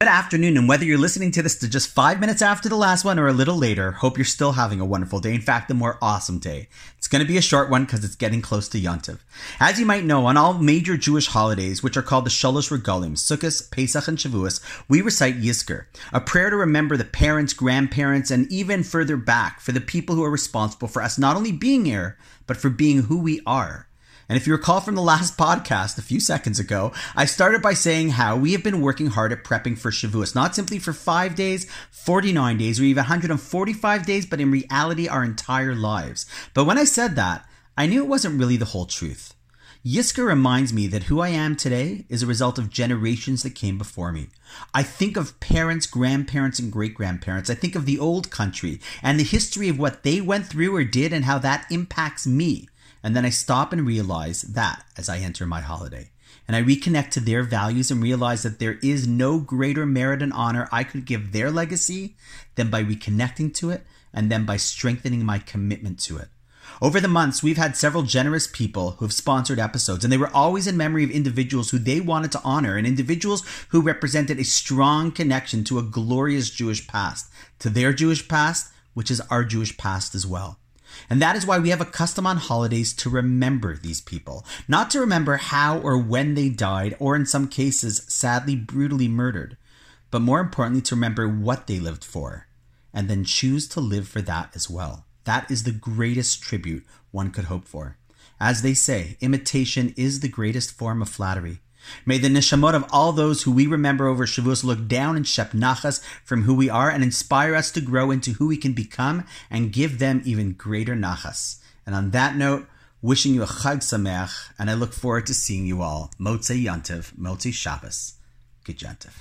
Good afternoon, and whether you're listening to this to just five minutes after the last one or a little later, hope you're still having a wonderful day. In fact, a more awesome day. It's going to be a short one because it's getting close to Yontiv. As you might know, on all major Jewish holidays, which are called the Shalosh Regalim, Sukkot, Pesach, and Shavuos, we recite Yizkor, a prayer to remember the parents, grandparents, and even further back for the people who are responsible for us not only being here, but for being who we are. And if you recall from the last podcast a few seconds ago, I started by saying how we have been working hard at prepping for Shavuos, not simply for five days, 49 days, or even 145 days, but in reality, our entire lives. But when I said that, I knew it wasn't really the whole truth. Yizkor reminds me that who I am today is a result of generations that came before me. I think of parents, grandparents, and great grandparents. I think of the old country and the history of what they went through or did and how that impacts me. And then I stop and realize that as I enter my holiday. And I reconnect to their values and realize that there is no greater merit and honor I could give their legacy than by reconnecting to it and then by strengthening my commitment to it. Over the months, we've had several generous people who have sponsored episodes, and they were always in memory of individuals who they wanted to honor and individuals who represented a strong connection to a glorious Jewish past, to their Jewish past, which is our Jewish past as well. And that is why we have a custom on holidays to remember these people, not to remember how or when they died, or in some cases, sadly, brutally murdered, but more importantly, to remember what they lived for, and then choose to live for that as well. That is the greatest tribute one could hope for. As they say, imitation is the greatest form of flattery. May the neshamot of all those who we remember over Shavuos look down and shep nachas from who we are and inspire us to grow into who we can become and give them even greater nachas. And on that note, wishing you a Chag Sameach, and I look forward to seeing you all. Motzei Yantiv, Motzei Shabbos. Good Yantiv.